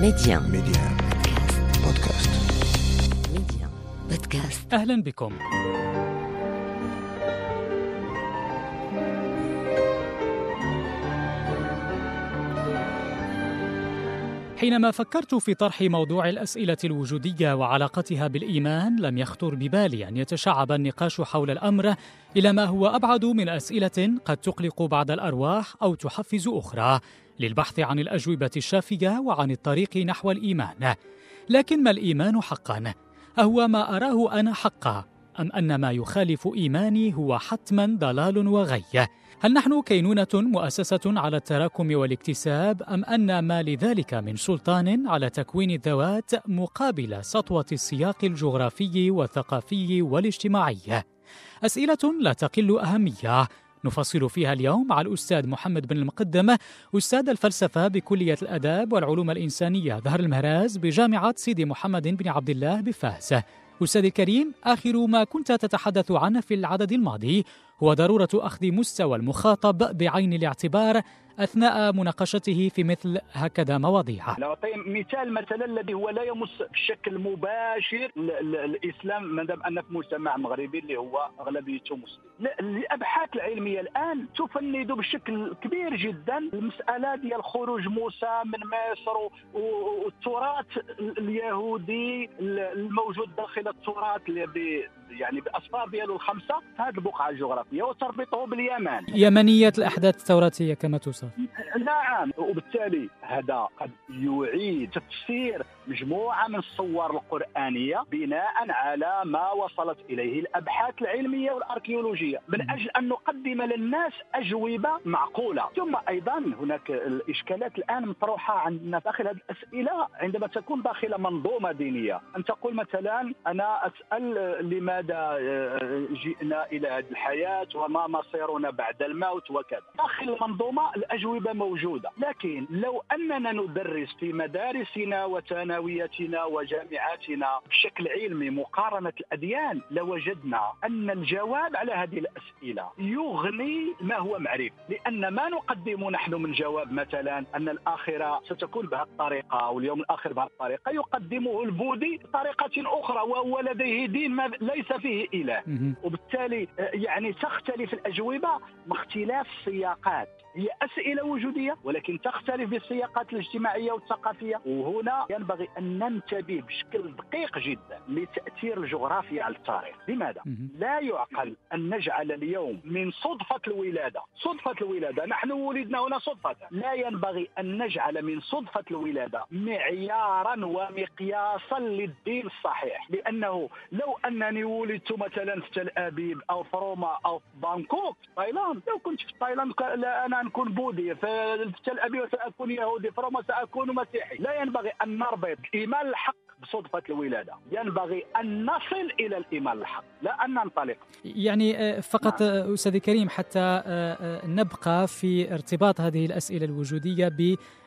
Medi1 Medi1 Podcast. Medi1 Podcast. أهلا بكم. حينما فكرت في طرح موضوع الأسئلة الوجودية وعلاقتها بالإيمان لم يخطر ببالي أن يتشعب النقاش حول الأمر إلى ما هو أبعد من أسئلة قد تقلق بعض الأرواح أو تحفز أخرى للبحث عن الأجوبة الشافية وعن الطريق نحو الإيمان لكن ما الإيمان حقا؟ أهو ما أراه أنا حقا أم أن ما يخالف إيماني هو حتما ضلال وغي؟ هل نحن كينونة مؤسسة على التراكم والاكتساب أم أن ما لذلك من سلطان على تكوين الذوات مقابل سطوة السياق الجغرافي والثقافي والاجتماعي؟ أسئلة لا تقل أهمية نفصل فيها اليوم مع الأستاذ محمد بن المقدم أستاذ الفلسفة بكلية الآداب والعلوم الإنسانية ظهر المهراز بجامعة سيدي محمد بن عبد الله بفاس أستاذ الكريم آخر ما كنت تتحدث عنه في العدد الماضي هو ضرورة أخذ مستوى المخاطب بعين الاعتبار أثناء مناقشته في مثل هكذا مواضيع لو أعطي مثال مثلا الذي هو لا يمس بشكل مباشر ال- ال- الاسلام ما دام ان في مجتمع مغربي اللي هو أغلبيته مسلم. لا، الابحاث العلمية الآن تفند بشكل كبير جدا المسألة ديال خروج موسى من مصر والتراث اليهودي ال- الموجود داخل التراث يعني باصفار ديالو الخمسة في هذه البقعه الجغرافيه وتربطه باليمن. يمنية الأحداث التوراتية كما توصف. نعم وبالتالي هذا قد يعيد تفسير مجموعة من الصور القرآنية بناء على ما وصلت إليه الأبحاث العلمية والأركيولوجية من أجل أن نقدم للناس أجوبة معقولة. ثم أيضا هناك الإشكالات الآن مطروحة عندنا داخل هذه الأسئلة عندما تكون داخل منظومة دينية. أن تقول مثلا أنا أسأل لماذا جئنا إلى هذه الحياة وما مصيرنا بعد الموت وكذا. داخل المنظومة الأجوبة موجودة لكن لو أننا ندرس في مدارسنا وثانوياتنا وجامعاتنا بشكل علمي مقارنة الأديان لوجدنا أن الجواب على هذه الأسئلة يغني ما هو معرفي لأن ما نقدم نحن من جواب مثلا أن الآخرة ستكون بهذه الطريقة أو اليوم الآخر بهذه الطريقة يقدمه البوذي بطريقة أخرى وهو لديه دين ما ليس فيه إله. مهم. وبالتالي آه، يعني تختلف الأجوبة باختلاف السياقات. هي أسئلة وجودية ولكن تختلف بالسياقات الاجتماعية والثقافية. وهنا ينبغي أن ننتبه بشكل دقيق جدا لتأثير الجغرافيا على التاريخ. لماذا؟ لا يعقل أن نجعل اليوم من صدفة الولادة. صدفة الولادة نحن ولدنا هنا صدفة. لا ينبغي أن نجعل من صدفة الولادة معيارا ومقياسا للدين الصحيح. لأنه لو أنني ولدت مثلا في تل أبيب أو في روما أو في بانكوك في تايلاند. لو كنت في تايلاند لا أنا نكون بوذي. في تل أبيب سأكون يهودي في روما سأكون مسيحي. لا ينبغي أن نربط الإيمان الحق بصدفة الولادة. ينبغي أن نصل إلى الإيمان الحق لا أن ننطلق. يعني آه، فقط آه، أستاذ كريم حتى آه، نبقى في ارتباط هذه الأسئلة الوجودية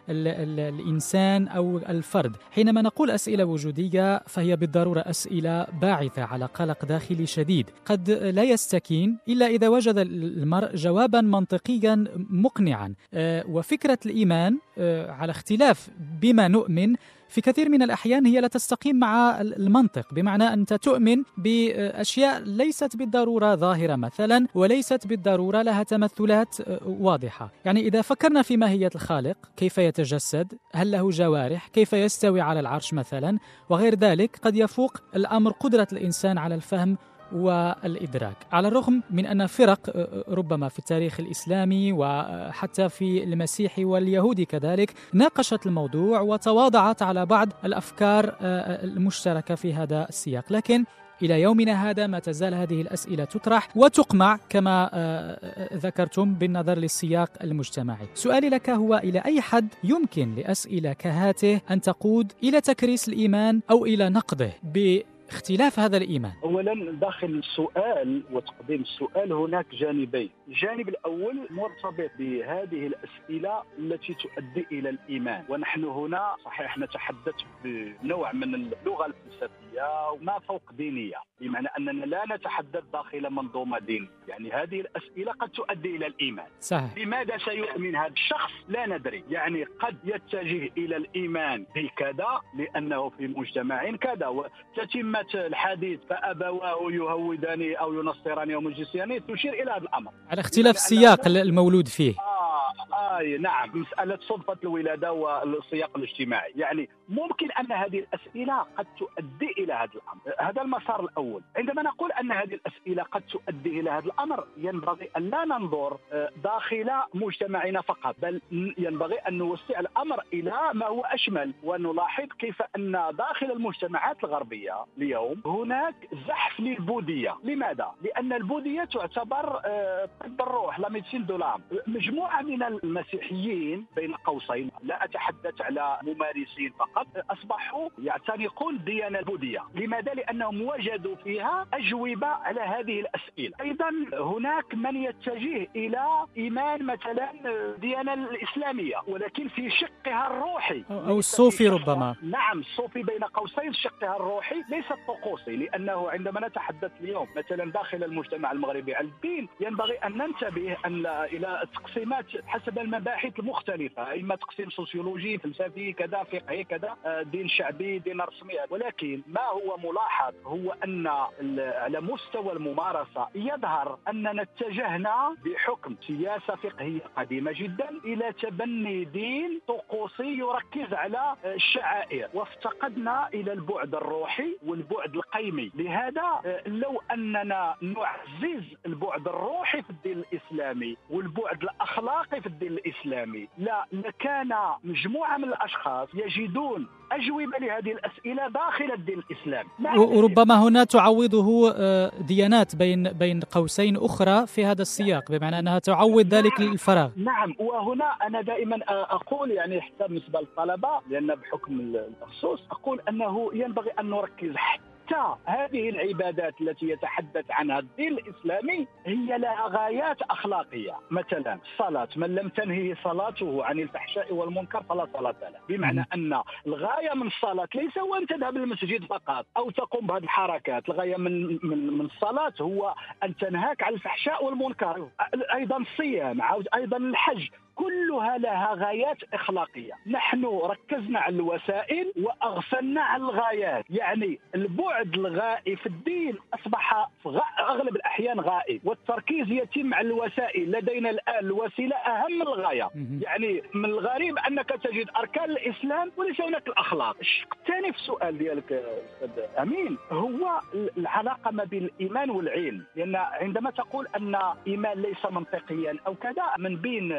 بالإنسان أو الفرد. حينما نقول أسئلة وجودية فهي بالضرورة أسئلة باعثة على قلق داخلي شديد. قد لا يستكين إلا إذا وجد المرء جوابا منطقيا مقنعا. آه، وفكرة الإيمان آه، على اختلاف بما نؤمن في كثير من الأحيان هي لا تستقيم مع المنطق بمعنى أنت تؤمن بأشياء ليست بالضرورة ظاهرة مثلا وليست بالضرورة لها تمثلات واضحة. يعني إذا فكرنا في ماهية الخالق كيف يتجسد؟ هل له جوارح؟ كيف يستوي على العرش مثلا؟ وغير ذلك قد يفوق الأمر قدرة الإنسان على الفهم والإدراك. على الرغم من أن فرق ربما في التاريخ الإسلامي وحتى في المسيحي واليهودي كذلك ناقشت الموضوع وتواضعت على بعض الأفكار المشتركة في هذا السياق. لكن إلى يومنا هذا ما تزال هذه الأسئلة تطرح وتقمع كما ذكرتم بالنظر للسياق المجتمعي. سؤالي لك هو إلى أي حد يمكن لأسئلة كهاته أن تقود إلى تكريس الإيمان أو إلى نقضه اختلاف هذا الإيمان. اولا داخل السؤال وتقديم السؤال هناك جانبين. الجانب الأول مرتبط بهذه الأسئلة التي تؤدي إلى الإيمان. ونحن هنا صحيح نتحدث بنوع من اللغة الفلسفية وما فوق دينية. بمعنى أننا لا نتحدث داخل منظومة دينية. يعني هذه الأسئلة قد تؤدي إلى الإيمان. صحيح. لماذا سيؤمن هذا الشخص؟ لا ندري. يعني قد يتجه إلى الإيمان بكذا لأنه في مجتمع كذا وتتمه الحديث فأبواه يهوداني أو ينصراني أو مجلسياني تشير إلى هذا الأمر. على اختلاف السياق المولود فيه. آه آه نعم مسألة صدفة الولادة والسياق الاجتماعي. يعني ممكن أن هذه الأسئلة قد تؤدي إلى هذا الأمر هذا المسار الأول. عندما نقول أن هذه الأسئلة قد تؤدي إلى هذا الأمر ينبغي أن لا ننظر آه، داخل مجتمعنا فقط بل ينبغي أن نوسع الأمر إلى ما هو أشمل ونلاحظ كيف أن داخل المجتمعات الغربية اليوم هناك زحف للبوذية. لماذا؟ لأن البوذية تعتبر آه، طب الروح لا دولام مجموعة من المسيحيين بين قوسين لا أتحدث على ممارسين فقط أصبحوا يعتنقون الديانة البوذية. لماذا؟ لأنهم وجدوا فيها أجوبة على هذه الأسئلة. أيضا هناك من يتجه إلى إيمان مثلا الديانة الإسلامية ولكن في شقها الروحي. أو الصوفي ربما. نعم الصوفي بين قوسين شقها الروحي ليس الطقوسي لأنه عندما نتحدث اليوم مثلا داخل المجتمع المغربي على الدين ينبغي أن ننتبه أن إلى التقسيمات حسب المباحث المختلفة إما تقسيم سوسيولوجي فلسفي كذا فقهي كذا آه، دين شعبي دين رسمي. ولكن ما هو ملاحظ؟ هو أن على مستوى الممارسة يظهر أننا اتجهنا بحكم سياسة فقهية قديمة جدا إلى تبني دين طقوسي يركز على الشعائر. وافتقدنا إلى البعد الروحي والبعد القيمي. لهذا آه، لو أننا نعزز البعد الروحي في الدين الإسلامي والبعد الأخلاقي في الدين الإسلامي. لا لكان مجموعة من الأشخاص يجدون أجوبة لهذه الأسئلة داخل الدين الإسلامي. وربما هنا تعوضه آه، ديانات بين بين قوسين أخرى في هذا السياق بمعنى أنها تعوض ذلك نعم الفراغ نعم وهنا أنا دائما أقول يعني حتى بالنسبة للطلبة لأن بحكم التخصص أقول أنه ينبغي أن نركز حتى حتى هذه العبادات التي يتحدث عنها الدين الإسلامي هي لها غايات أخلاقية، مثلا الصلاه من لم تنهه صلاته عن الفحشاء والمنكر فلا صلاة له، بمعنى أن الغاية من الصلاة ليس هو أن تذهب للمسجد فقط أو تقوم بهذه الحركات، الغاية من من من الصلاة هو أن تنهاك عن الفحشاء والمنكر، أيضا الصيام، أيضا الحج، كلها لها غايات إخلاقية، نحن ركزنا على الوسائل وأغفلنا على الغايات، يعني البعد الغائي في الدين أصبح في أغلب الأحيان غائي، والتركيز يتم على الوسائل، لدينا الآن الوسيلة أهم من الغاية، يعني من الغريب أنك تجد أركان الإسلام وليس هناك الأخلاق، الشق الثاني في السؤال ديالك أستاذ أمين هو العلاقة ما بين الإيمان والعلم، لأن عندما تقول أن ايمان ليس منطقيا أو كذا من بين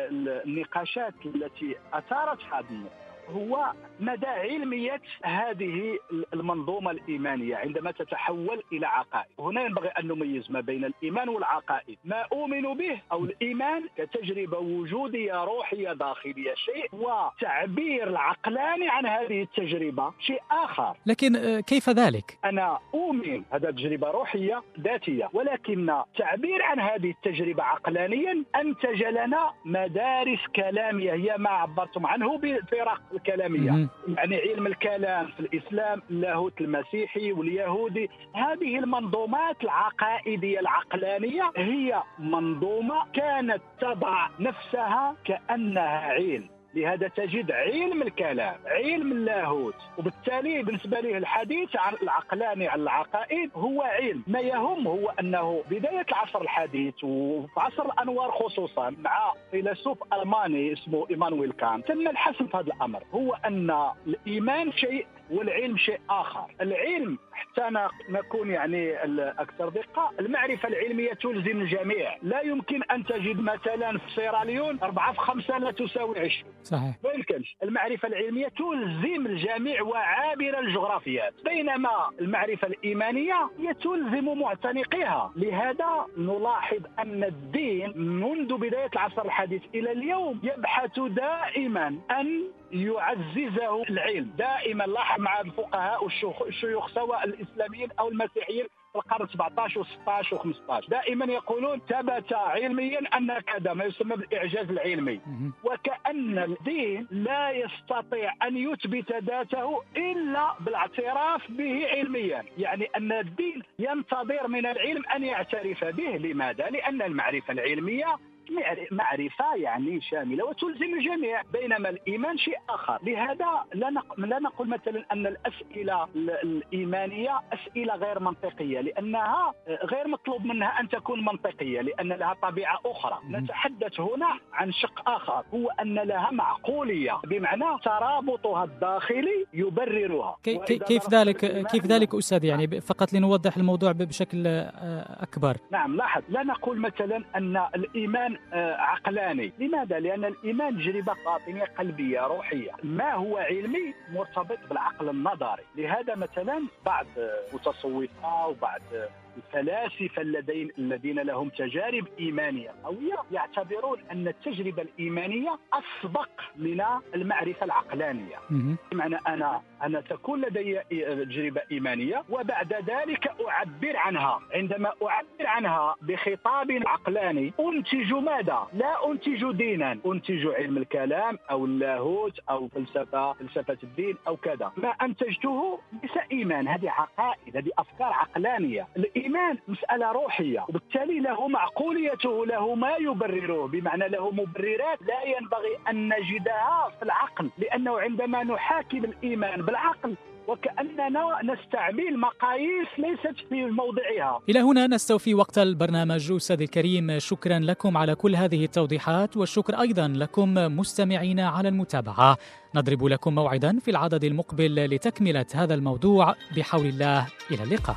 النقاشات التي أثارت هذه هو مدى علمية هذه المنظومة الإيمانية عندما تتحول إلى عقائد. هنا ينبغي أن نميز ما بين الإيمان والعقائد. ما أؤمن به أو الإيمان كتجربة وجودية روحية داخلية شيء وتعبير العقلاني عن هذه التجربة شيء آخر. لكن آه، كيف ذلك؟ أنا أؤمن هذا تجربة روحية ذاتية ولكن تعبير عن هذه التجربة عقلانيا أنتج لنا مدارس كلامية هي ما عبرتم عنه بفرق الكلامية. يعني علم الكلام في الإسلام اللاهوت المسيحي واليهودي. هذه المنظومات العقائدية العقلانية هي منظومة كانت تضع نفسها كأنها علم لهذا تجد علم الكلام علم اللاهوت. وبالتالي بالنسبة له الحديث عن العقلاني عن العقائد هو علم. ما يهم هو أنه بداية العصر الحديث وفي عصر الأنوار خصوصا مع فيلسوف ألماني اسمه إيمانويل كانت تم الحسم في هذا الأمر. هو أن الإيمان شيء والعلم شيء آخر. العلم حتى نكون يعني الأكثر دقة. المعرفة العلمية تلزم الجميع. لا يمكن أن تجد مثلا في سيراليون 4 في 5 لا تساوي 20 صحيح. ما يمكنش. المعرفة العلمية تلزم الجميع وعابر الجغرافيات. بينما المعرفة الإيمانية هي تلزم معتنقيها. لهذا نلاحظ أن الدين منذ بداية العصر الحديث إلى اليوم يبحث دائما أن يعززه العلم. دائما لاحظ مع الفقهاء والشيوخ سواء الإسلاميين أو المسيحيين في القرن 17 و16 و15 دائما يقولون ثبت علميا أن كذا ما يسمى بالإعجاز العلمي. وكأن الدين لا يستطيع أن يثبت ذاته إلا بالاعتراف به علميا. يعني أن الدين ينتظر من العلم أن يعترف به. لماذا؟ لأن المعرفة العلمية معرفة يعني شاملة وتلزم الجميع بينما الإيمان شيء آخر. لهذا لا نقول مثلا أن الأسئلة الإيمانية أسئلة غير منطقية لأنها غير مطلوب منها أن تكون منطقية لأن لها طبيعة أخرى. نتحدث هنا عن شق آخر هو أن لها معقولية بمعنى ترابطها الداخلي يبررها. كيف ذلك كيف ذلك أستاذ؟ يعني فقط لنوضح الموضوع بشكل آه، أكبر. نعم لاحظ. لا نقول مثلا أن الإيمان آه، عقلاني. لماذا؟ لأن الإيمان تجربة باطنية قلبية روحية. ما هو علمي مرتبط بالعقل النظري. لهذا مثلا بعض متصوفة وبعض الفلاسفة الذين الذين لهم تجارب إيمانية. قوية يعتبرون أن التجربة الإيمانية أسبق من المعرفة العقلانية. بمعنى أنا أنا تكون لدي تجربة إيمانية وبعد ذلك أعبر عنها. عندما أعبر عنها بخطاب عقلاني أنتج ماذا؟ لا أنتج دينا. أنتج علم الكلام أو اللاهوت أو فلسفة فلسفة الدين أو كذا. ما أنتجته ليس إيمان. هذه عقائد هذه أفكار عقلانية. الإيمان مسألة روحية. وبالتالي له معقوليته له ما يبرره. بمعنى له مبررات. لا ينبغي أن نجدها في العقل. لأنه عندما نحاكم الإيمان بالعقل وكأننا نستعمل مقاييس ليست في موضعها. إلى هنا نستوفي وقت البرنامج أستاذ الكريم. شكرا لكم على كل هذه التوضيحات والشكر أيضا لكم مستمعين على المتابعة. نضرب لكم موعدا في العدد المقبل لتكملة هذا الموضوع. بحول الله إلى اللقاء.